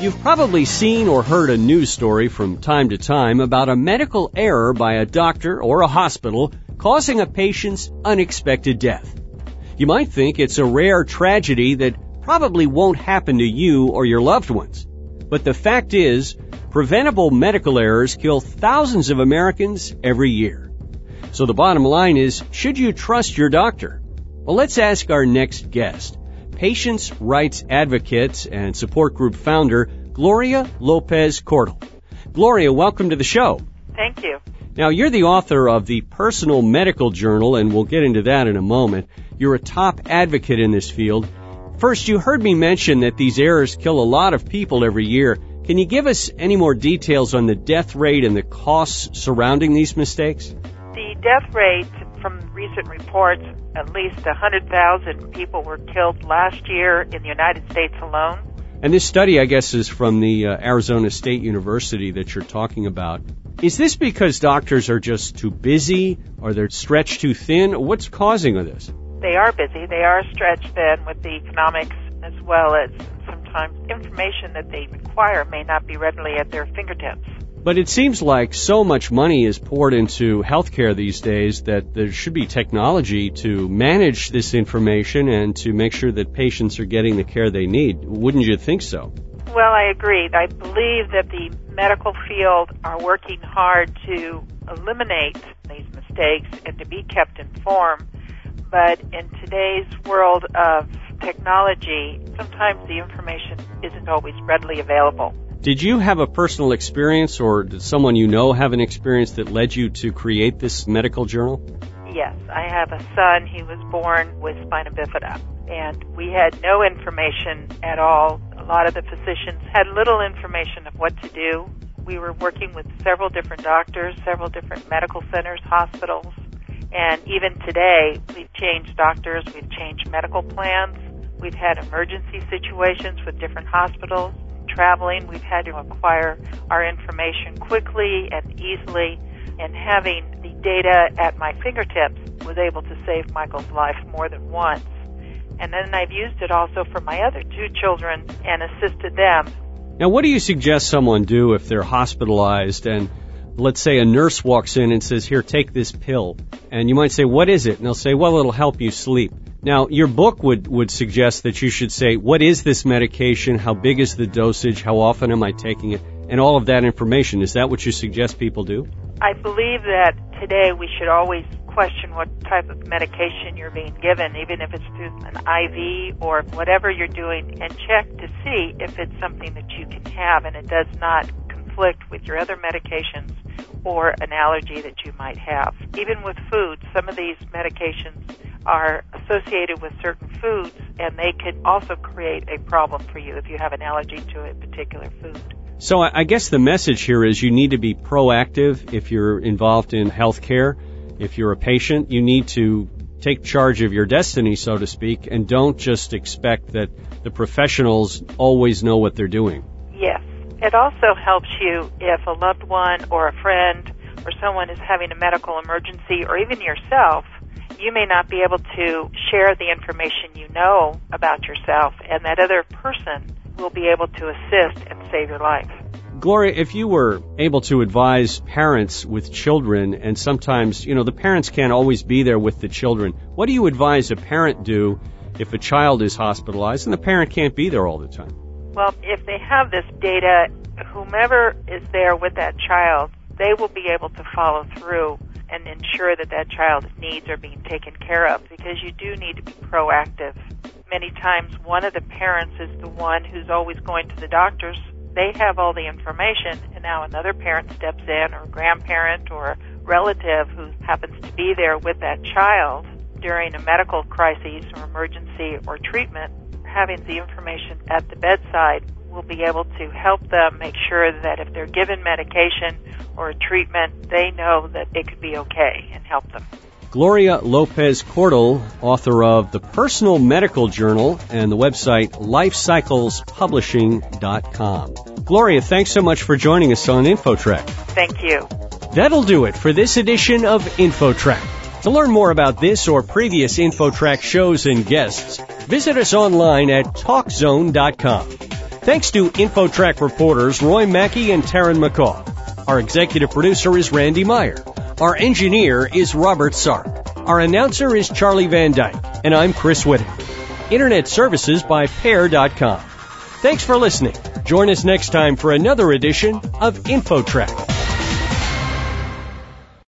You've probably seen or heard a news story from time to time about a medical error by a doctor or a hospital causing a patient's unexpected death. You might think it's a rare tragedy that probably won't happen to you or your loved ones. But the fact is, preventable medical errors kill thousands of Americans every year. So the bottom line is, should you trust your doctor? Well, let's ask our next guest patients' rights advocate and support group founder, Gloria Lopez Cordle. Gloria, welcome to the show. Thank you. Now, you're the author of the Personal Medical Journal, and we'll get into that in a moment. You're a top advocate in this field. First, you heard me mention that these errors kill a lot of people every year. Can you give us any more details on the death rate and the costs surrounding these mistakes? The death rate from recent reports, at least 100,000 people were killed last year in the United States alone. And this study, I guess, is from the uh, Arizona State University that you're talking about. Is this because doctors are just too busy or they're stretched too thin? What's causing all this? They are busy. They are stretched thin with the economics as well as sometimes information that they require may not be readily at their fingertips. But it seems like so much money is poured into healthcare these days that there should be technology to manage this information and to make sure that patients are getting the care they need. Wouldn't you think so? Well, I agree. I believe that the medical field are working hard to eliminate these mistakes and to be kept informed. But in today's world of technology, sometimes the information isn't always readily available. Did you have a personal experience or did someone you know have an experience that led you to create this medical journal? Yes, I have a son. He was born with spina bifida, and we had no information at all. A lot of the physicians had little information of what to do. We were working with several different doctors, several different medical centers, hospitals, and even today we've changed doctors, we've changed medical plans, we've had emergency situations with different hospitals traveling, we've had to acquire our information quickly and easily, and having the data at my fingertips was able to save Michael's life more than once. And then I've used it also for my other two children and assisted them. Now, what do you suggest someone do if they're hospitalized and let's say a nurse walks in and says, Here, take this pill. And you might say, What is it? And they'll say, Well, it'll help you sleep. Now, your book would, would suggest that you should say, what is this medication? How big is the dosage? How often am I taking it? And all of that information. Is that what you suggest people do? I believe that today we should always question what type of medication you're being given, even if it's through an IV or whatever you're doing, and check to see if it's something that you can have and it does not conflict with your other medications or an allergy that you might have. Even with food, some of these medications are associated with certain foods, and they could also create a problem for you if you have an allergy to a particular food. So I guess the message here is you need to be proactive if you're involved in healthcare. If you're a patient, you need to take charge of your destiny, so to speak, and don't just expect that the professionals always know what they're doing. Yes. It also helps you if a loved one or a friend or someone is having a medical emergency or even yourself you may not be able to share the information you know about yourself, and that other person will be able to assist and save your life. Gloria, if you were able to advise parents with children, and sometimes, you know, the parents can't always be there with the children, what do you advise a parent do if a child is hospitalized and the parent can't be there all the time? Well, if they have this data, whomever is there with that child, they will be able to follow through and ensure that that child's needs are being taken care of because you do need to be proactive. Many times one of the parents is the one who's always going to the doctors. They have all the information and now another parent steps in or grandparent or relative who happens to be there with that child during a medical crisis or emergency or treatment having the information at the bedside will be able to help them make sure that if they're given medication or a treatment, they know that it could be okay and help them. Gloria Lopez Cordle, author of the Personal Medical Journal and the website lifecyclespublishing.com. Gloria, thanks so much for joining us on InfoTrack. Thank you. That'll do it for this edition of InfoTrack. To learn more about this or previous InfoTrack shows and guests, visit us online at TalkZone.com. Thanks to InfoTrack reporters Roy Mackey and Taryn McCall. Our executive producer is Randy Meyer. Our engineer is Robert Sarp. Our announcer is Charlie Van Dyke. And I'm Chris Whittaker. Internet services by Pair.com. Thanks for listening. Join us next time for another edition of InfoTrack.